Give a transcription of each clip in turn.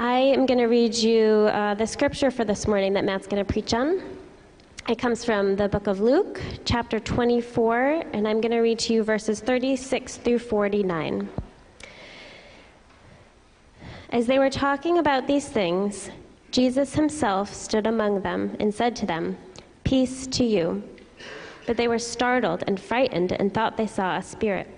I am going to read you uh, the scripture for this morning that Matt's going to preach on. It comes from the book of Luke, chapter 24, and I'm going to read to you verses 36 through 49. As they were talking about these things, Jesus himself stood among them and said to them, Peace to you. But they were startled and frightened and thought they saw a spirit.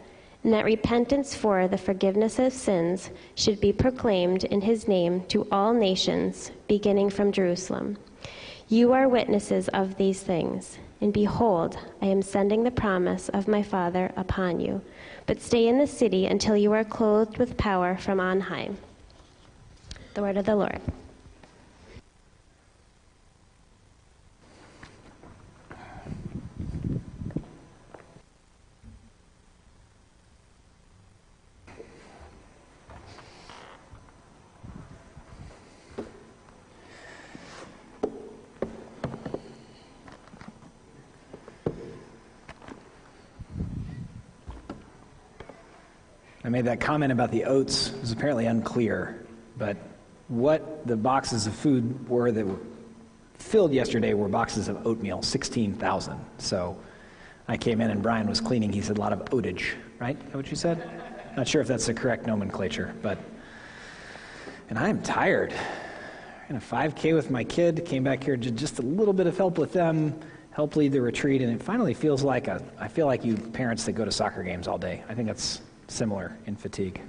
and that repentance for the forgiveness of sins should be proclaimed in his name to all nations, beginning from Jerusalem. You are witnesses of these things. And behold, I am sending the promise of my Father upon you. But stay in the city until you are clothed with power from on high. The word of the Lord. I made that comment about the oats. It was apparently unclear, but what the boxes of food were that were filled yesterday were boxes of oatmeal, 16,000. So I came in and Brian was cleaning. He said a lot of oatage, right? Is that what you said? Not sure if that's the correct nomenclature, but. And I'm tired. In a 5K with my kid, came back here to just a little bit of help with them, help lead the retreat, and it finally feels like a, I feel like you parents that go to soccer games all day. I think that's similar in fatigue.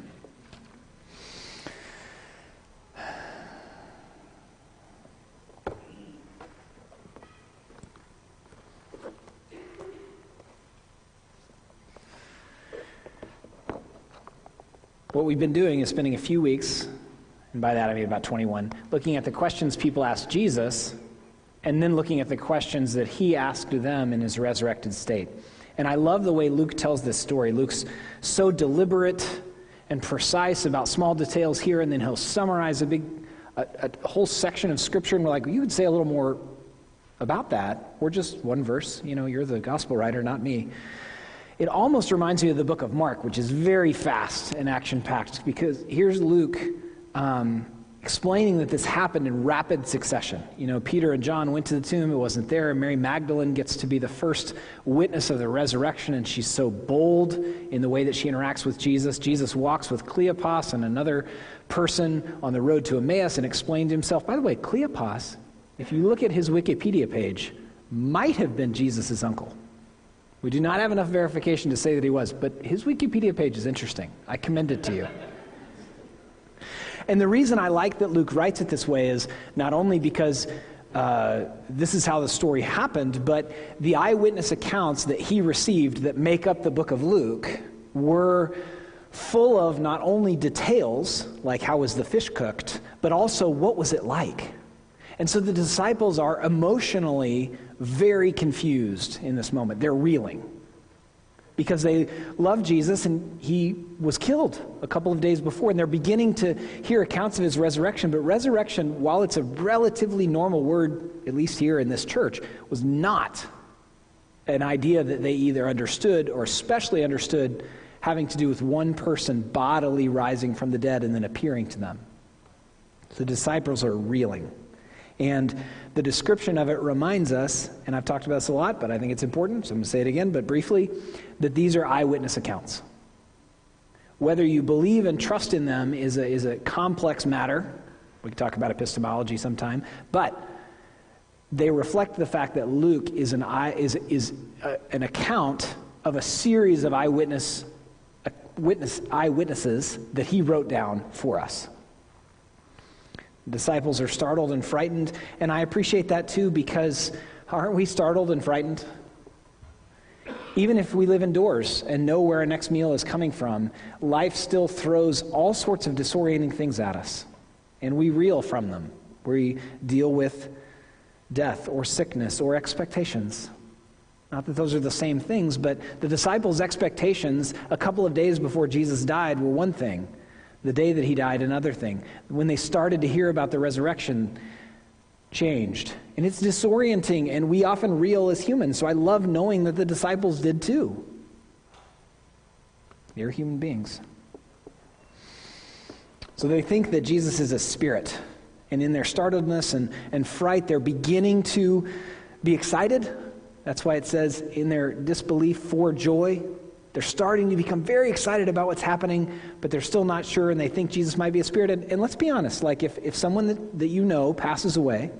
What we've been doing is spending a few weeks, and by that I mean about 21, looking at the questions people asked Jesus, and then looking at the questions that he asked them in his resurrected state. And I love the way Luke tells this story. Luke's so deliberate and precise about small details here, and then he'll summarize a big, a, a whole section of scripture, and we're like, you could say a little more about that. Or just one verse. You know, you're the gospel writer, not me. It almost reminds me of the book of Mark, which is very fast and action packed, because here's Luke. Um, explaining that this happened in rapid succession. You know, Peter and John went to the tomb, it wasn't there, Mary Magdalene gets to be the first witness of the resurrection, and she's so bold in the way that she interacts with Jesus. Jesus walks with Cleopas and another person on the road to Emmaus and explained himself. By the way, Cleopas, if you look at his Wikipedia page, might have been Jesus' uncle. We do not have enough verification to say that he was, but his Wikipedia page is interesting. I commend it to you. And the reason I like that Luke writes it this way is not only because uh, this is how the story happened, but the eyewitness accounts that he received that make up the book of Luke were full of not only details, like how was the fish cooked, but also what was it like. And so the disciples are emotionally very confused in this moment. They're reeling because they love Jesus and he was killed a couple of days before. And they're beginning to hear accounts of his resurrection. But resurrection, while it's a relatively normal word, at least here in this church, was not an idea that they either understood or especially understood having to do with one person bodily rising from the dead and then appearing to them. The disciples are reeling. And the description of it reminds us, and I've talked about this a lot, but I think it's important, so I'm going to say it again, but briefly, that these are eyewitness accounts. Whether you believe and trust in them is a, is a complex matter. We can talk about epistemology sometime. But they reflect the fact that Luke is an, is, is a, an account of a series of eyewitness, uh, witness, eyewitnesses that he wrote down for us. Disciples are startled and frightened, and I appreciate that too because aren't we startled and frightened? Even if we live indoors and know where our next meal is coming from, life still throws all sorts of disorienting things at us, and we reel from them. We deal with death or sickness or expectations. Not that those are the same things, but the disciples' expectations a couple of days before Jesus died were one thing. The day that he died, another thing. When they started to hear about the resurrection, changed. And it's disorienting, and we often reel as humans. So I love knowing that the disciples did too. They're human beings. So they think that Jesus is a spirit. And in their startledness and, and fright, they're beginning to be excited. That's why it says in their disbelief for joy. They're starting to become very excited about what's happening, but they're still not sure, and they think Jesus might be a spirit. And, and let's be honest like, if, if someone that, that you know passes away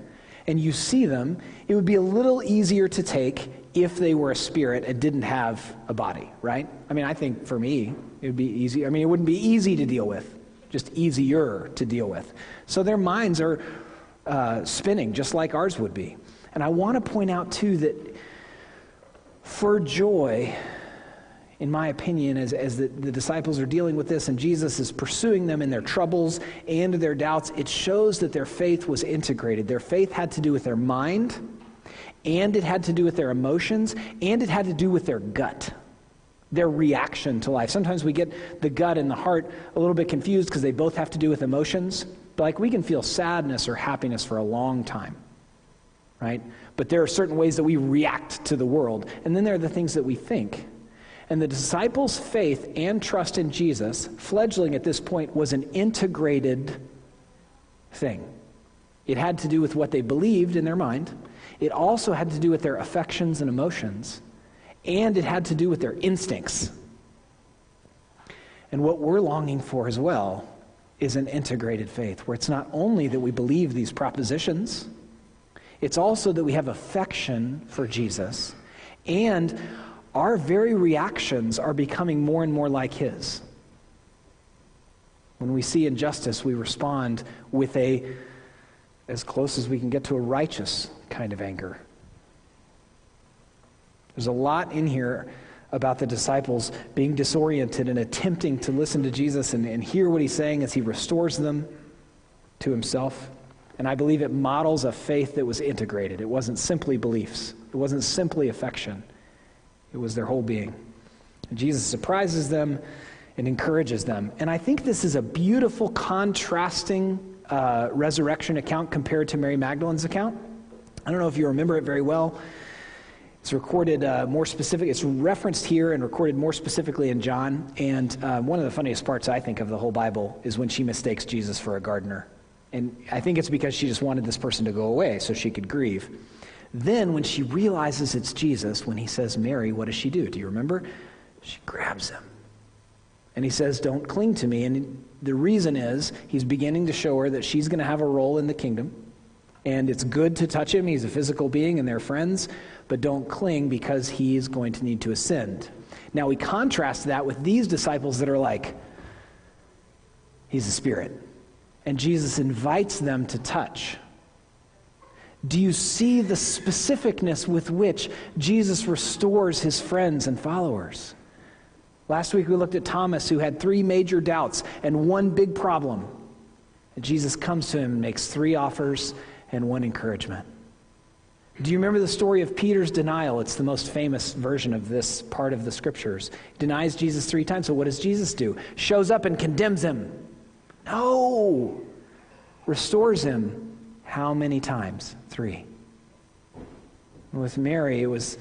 and you see them, it would be a little easier to take if they were a spirit and didn't have a body, right? I mean, I think for me, it would be easy. I mean, it wouldn't be easy to deal with just easier to deal with. So their minds are uh, spinning just like ours would be. And I want to point out, too, that for joy, in my opinion, as, as the, the disciples are dealing with this and Jesus is pursuing them in their troubles and their doubts, it shows that their faith was integrated. Their faith had to do with their mind, and it had to do with their emotions, and it had to do with their gut their reaction to life. Sometimes we get the gut and the heart a little bit confused because they both have to do with emotions. But like we can feel sadness or happiness for a long time, right? But there are certain ways that we react to the world. And then there are the things that we think. And the disciples' faith and trust in Jesus, fledgling at this point, was an integrated thing. It had to do with what they believed in their mind, it also had to do with their affections and emotions and it had to do with their instincts. And what we're longing for as well is an integrated faith, where it's not only that we believe these propositions, it's also that we have affection for Jesus, and our very reactions are becoming more and more like His. When we see injustice, we respond with a, as close as we can get to a righteous kind of anger. There's a lot in here about the disciples being disoriented and attempting to listen to Jesus and, and hear what he's saying as he restores them to himself. And I believe it models a faith that was integrated. It wasn't simply beliefs, it wasn't simply affection, it was their whole being. And Jesus surprises them and encourages them. And I think this is a beautiful contrasting uh, resurrection account compared to Mary Magdalene's account. I don't know if you remember it very well. It's recorded uh, more specific. It's referenced here and recorded more specifically in John. And uh, one of the funniest parts I think of the whole Bible is when she mistakes Jesus for a gardener. And I think it's because she just wanted this person to go away so she could grieve. Then, when she realizes it's Jesus, when he says, Mary, what does she do? Do you remember? She grabs him. And he says, Don't cling to me. And the reason is he's beginning to show her that she's going to have a role in the kingdom. And it's good to touch him. He's a physical being and they're friends but don't cling because he is going to need to ascend. Now we contrast that with these disciples that are like, he's a spirit. And Jesus invites them to touch. Do you see the specificness with which Jesus restores his friends and followers? Last week we looked at Thomas, who had three major doubts and one big problem. And Jesus comes to him and makes three offers and one encouragement. Do you remember the story of Peter's denial? It's the most famous version of this part of the scriptures. He denies Jesus three times. So what does Jesus do? Shows up and condemns him. No. Restores him. How many times? Three. With Mary, it was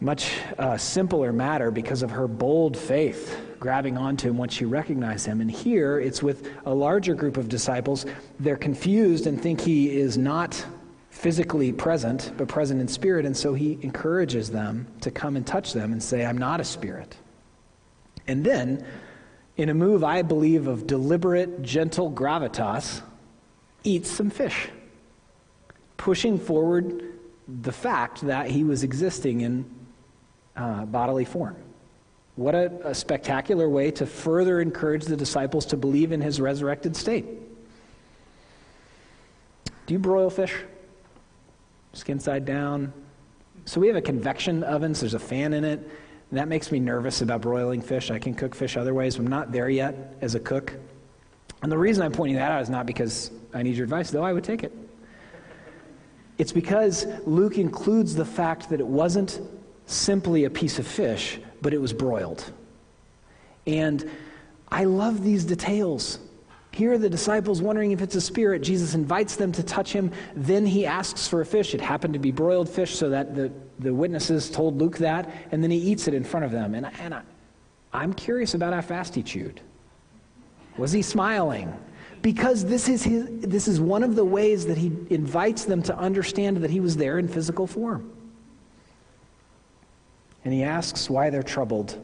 much uh, simpler matter because of her bold faith grabbing onto him once she recognized him. And here it's with a larger group of disciples. They're confused and think he is not physically present, but present in spirit. And so he encourages them to come and touch them and say, I'm not a spirit. And then, in a move, I believe, of deliberate, gentle gravitas, eats some fish. pushing forward the fact that he was existing in uh, bodily form. What a, a spectacular way to further encourage the disciples to believe in his resurrected state. Do you broil fish? Skin side down? So we have a convection oven, so there's a fan in it. And that makes me nervous about broiling fish. I can cook fish other ways. I'm not there yet as a cook. And the reason I'm pointing that out is not because I need your advice, though I would take it. It's because Luke includes the fact that it wasn't simply a piece of fish, but it was broiled. And I love these details. Here are the disciples wondering if it's a spirit. Jesus invites them to touch him. Then he asks for a fish. It happened to be broiled fish, so that the, the witnesses told Luke that. And then he eats it in front of them. And, and I, I'm curious about how fast he chewed. Was he smiling? Because this is, his, this is one of the ways that he invites them to understand that he was there in physical form. And he asks why they're troubled.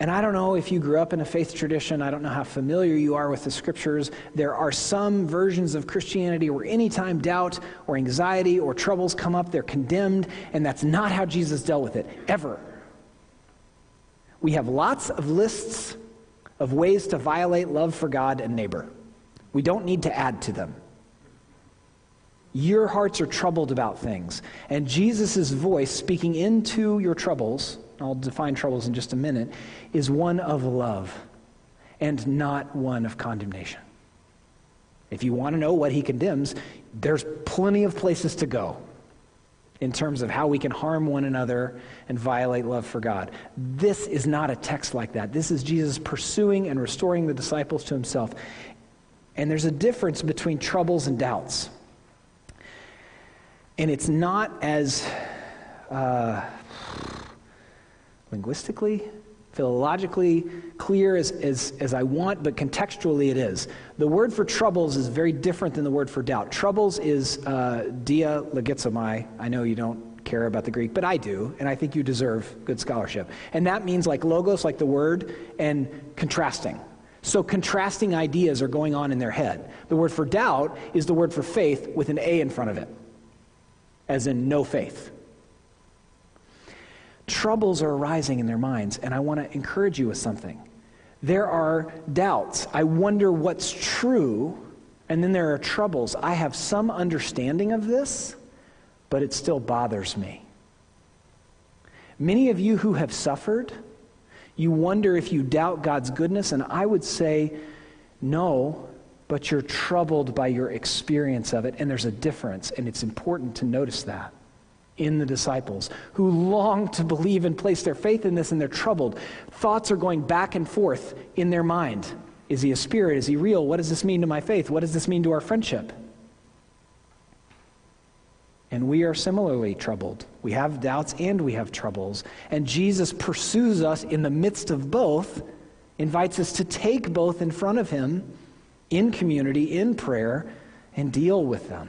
And I don't know if you grew up in a faith tradition, I don't know how familiar you are with the scriptures. There are some versions of Christianity where anytime doubt or anxiety or troubles come up, they're condemned, and that's not how Jesus dealt with it, ever. We have lots of lists of ways to violate love for God and neighbor. We don't need to add to them. Your hearts are troubled about things, and Jesus' voice speaking into your troubles I'll define troubles in just a minute, is one of love and not one of condemnation. If you want to know what he condemns, there's plenty of places to go in terms of how we can harm one another and violate love for God. This is not a text like that. This is Jesus pursuing and restoring the disciples to himself. And there's a difference between troubles and doubts. And it's not as uh, linguistically, philologically clear as, as, as I want, but contextually it is. The word for troubles is very different than the word for doubt. Troubles is uh, dia logizomai. I know you don't care about the Greek, but I do, and I think you deserve good scholarship. And that means like logos, like the word, and contrasting. So contrasting ideas are going on in their head. The word for doubt is the word for faith with an A in front of it, as in no faith troubles are arising in their minds, and I want to encourage you with something. There are doubts. I wonder what's true, and then there are troubles. I have some understanding of this, but it still bothers me. Many of you who have suffered, you wonder if you doubt God's goodness, and I would say, no, but you're troubled by your experience of it, and there's a difference, and it's important to notice that in the disciples who long to believe and place their faith in this and they're troubled. Thoughts are going back and forth in their mind. Is he a spirit? Is he real? What does this mean to my faith? What does this mean to our friendship? And we are similarly troubled. We have doubts and we have troubles. And Jesus pursues us in the midst of both, invites us to take both in front of him in community, in prayer, and deal with them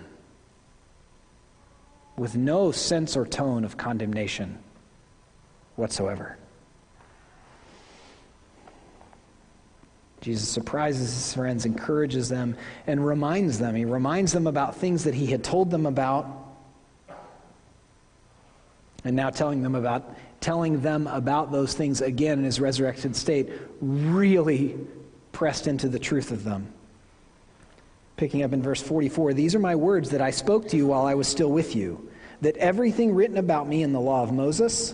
with no sense or tone of condemnation whatsoever. Jesus surprises his friends, encourages them, and reminds them. He reminds them about things that he had told them about, and now telling them about telling them about those things again in his resurrected state really pressed into the truth of them. Picking up in verse 44 These are my words that I spoke to you while I was still with you, that everything written about me in the law of Moses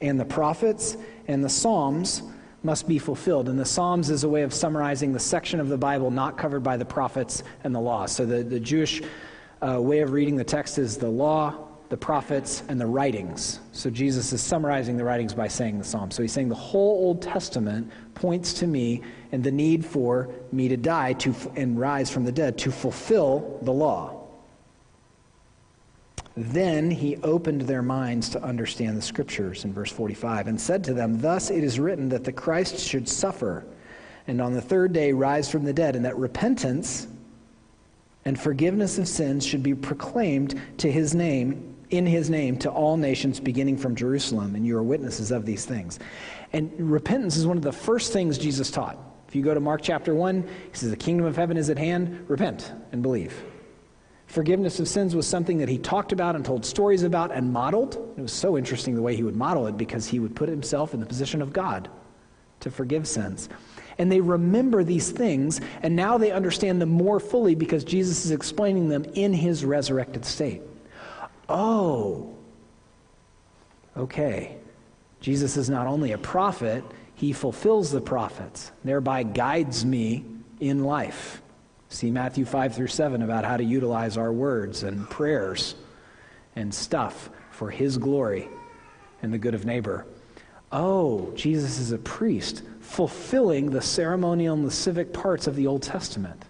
and the prophets and the Psalms must be fulfilled. And the Psalms is a way of summarizing the section of the Bible not covered by the prophets and the law. So the, the Jewish uh, way of reading the text is the law, the prophets, and the writings. So Jesus is summarizing the writings by saying the Psalms. So he's saying the whole Old Testament points to me and the need for me to die to, and rise from the dead to fulfill the law. Then he opened their minds to understand the scriptures in verse 45 and said to them, Thus it is written that the Christ should suffer and on the third day rise from the dead, and that repentance and forgiveness of sins should be proclaimed to his name in his name to all nations beginning from Jerusalem and you are witnesses of these things. And repentance is one of the first things Jesus taught. If you go to Mark chapter 1, he says, The kingdom of heaven is at hand, repent and believe. Forgiveness of sins was something that he talked about and told stories about and modeled. It was so interesting the way he would model it because he would put himself in the position of God to forgive sins. And they remember these things, and now they understand them more fully because Jesus is explaining them in his resurrected state. Oh, okay. Jesus is not only a prophet, he fulfills the prophets, thereby guides me in life. See Matthew 5 through 7 about how to utilize our words and prayers and stuff for His glory and the good of neighbor. Oh, Jesus is a priest fulfilling the ceremonial and the civic parts of the Old Testament.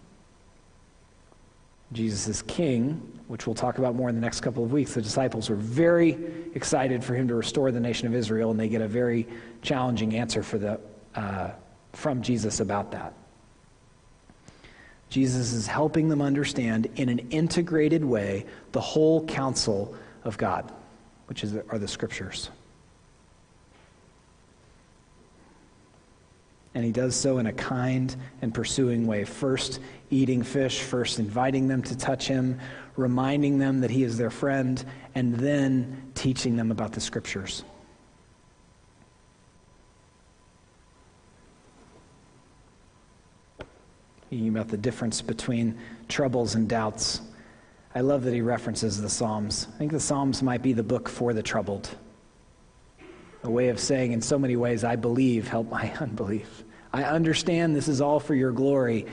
Jesus is king, which we'll talk about more in the next couple of weeks. The disciples were very excited for him to restore the nation of Israel, and they get a very challenging answer for the, uh, from Jesus about that. Jesus is helping them understand in an integrated way the whole counsel of God, which is, are the scriptures. And he does so in a kind and pursuing way. First, eating fish, first, inviting them to touch him, reminding them that he is their friend, and then teaching them about the scriptures. About the difference between troubles and doubts. I love that he references the Psalms. I think the Psalms might be the book for the troubled. A way of saying, in so many ways, I believe, help my unbelief. I understand this is all for your glory,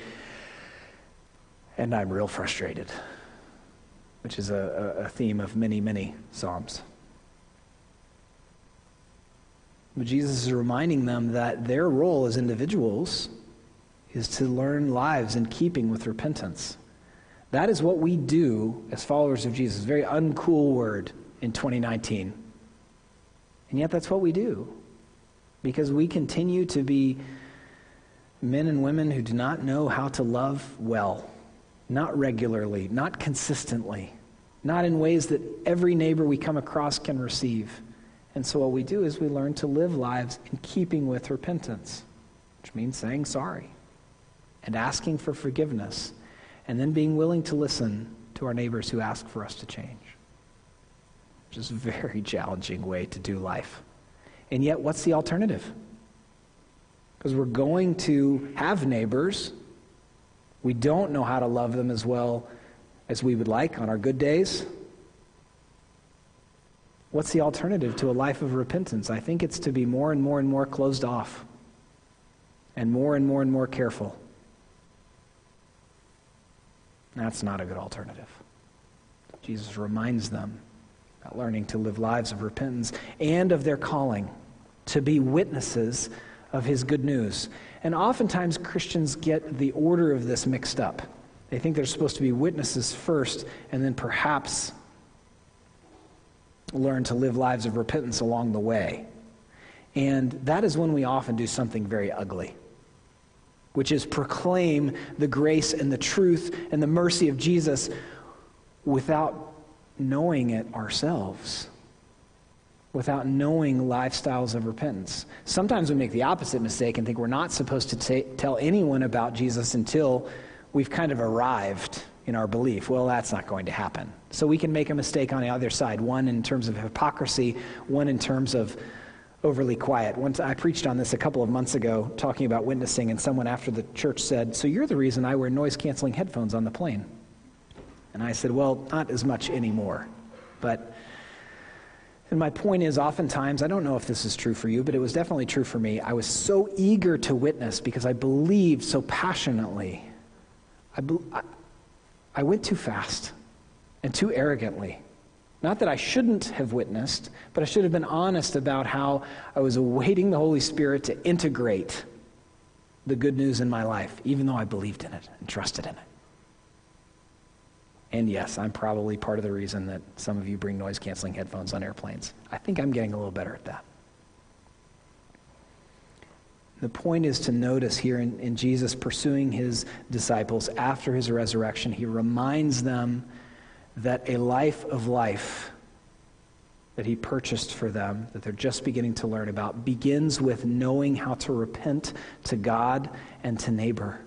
and I'm real frustrated, which is a, a theme of many, many Psalms. But Jesus is reminding them that their role as individuals is to learn lives in keeping with repentance. That is what we do as followers of Jesus. Very uncool word in 2019. And yet that's what we do. Because we continue to be men and women who do not know how to love well, not regularly, not consistently, not in ways that every neighbor we come across can receive. And so what we do is we learn to live lives in keeping with repentance, which means saying sorry and asking for forgiveness, and then being willing to listen to our neighbors who ask for us to change. Which is a very challenging way to do life. And yet, what's the alternative? Because we're going to have neighbors. We don't know how to love them as well as we would like on our good days. What's the alternative to a life of repentance? I think it's to be more and more and more closed off and more and more and more careful. That's not a good alternative. Jesus reminds them about learning to live lives of repentance and of their calling to be witnesses of his good news. And oftentimes Christians get the order of this mixed up. They think they're supposed to be witnesses first and then perhaps learn to live lives of repentance along the way. And that is when we often do something very ugly which is proclaim the grace and the truth and the mercy of Jesus without knowing it ourselves, without knowing lifestyles of repentance. Sometimes we make the opposite mistake and think we're not supposed to t- tell anyone about Jesus until we've kind of arrived in our belief. Well, that's not going to happen. So we can make a mistake on the other side one in terms of hypocrisy, one in terms of overly quiet. Once I preached on this a couple of months ago, talking about witnessing, and someone after the church said, "So you're the reason I wear noise canceling headphones on the plane." And I said, "Well, not as much anymore, but." And my point is, oftentimes, I don't know if this is true for you, but it was definitely true for me. I was so eager to witness because I believed so passionately. I, I, I went too fast and too arrogantly. Not that I shouldn't have witnessed, but I should have been honest about how I was awaiting the Holy Spirit to integrate the good news in my life, even though I believed in it and trusted in it. And yes, I'm probably part of the reason that some of you bring noise canceling headphones on airplanes. I think I'm getting a little better at that. The point is to notice here in, in Jesus pursuing his disciples after his resurrection, he reminds them that a life of life that he purchased for them, that they're just beginning to learn about, begins with knowing how to repent to God and to neighbor.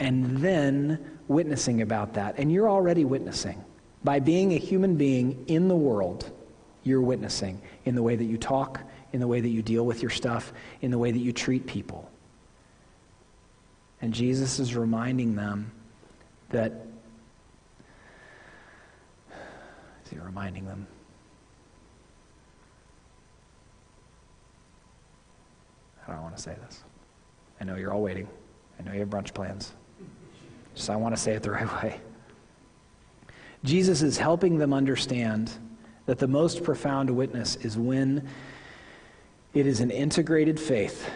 And then witnessing about that. And you're already witnessing. By being a human being in the world, you're witnessing in the way that you talk, in the way that you deal with your stuff, in the way that you treat people. And Jesus is reminding them that. Is he reminding them? I want to say this? I know you're all waiting. I know you have brunch plans. Just I want to say it the right way. Jesus is helping them understand that the most profound witness is when it is an integrated faith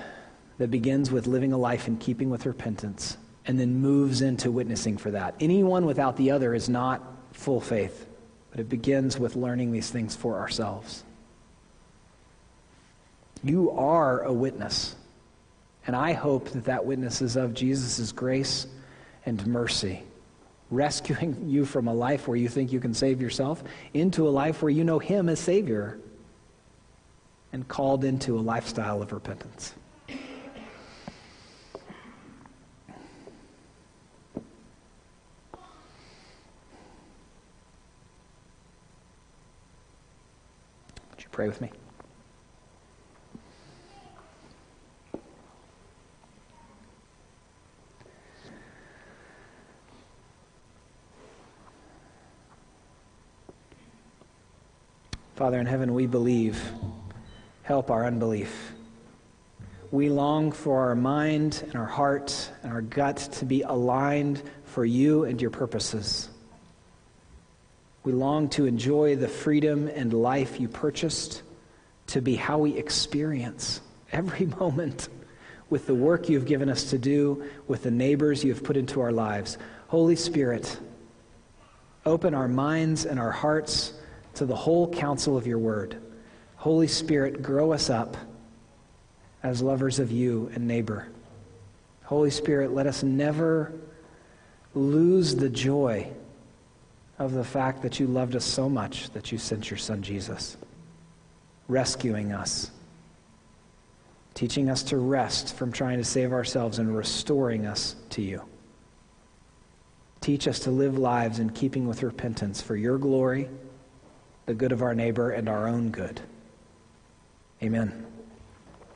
that begins with living a life in keeping with repentance and then moves into witnessing for that. Anyone without the other is not full faith, but it begins with learning these things for ourselves. You are a witness. And I hope that that witness is of Jesus' grace and mercy, rescuing you from a life where you think you can save yourself into a life where you know Him as Savior and called into a lifestyle of repentance. Would you pray with me? Father in heaven, we believe. Help our unbelief. We long for our mind and our heart and our gut to be aligned for you and your purposes. We long to enjoy the freedom and life you purchased to be how we experience every moment with the work you've given us to do, with the neighbors you've put into our lives. Holy Spirit, open our minds and our hearts to the whole counsel of your word. Holy Spirit, grow us up as lovers of you and neighbor. Holy Spirit, let us never lose the joy of the fact that you loved us so much that you sent your son Jesus, rescuing us, teaching us to rest from trying to save ourselves and restoring us to you. Teach us to live lives in keeping with repentance for your glory the good of our neighbor, and our own good. Amen.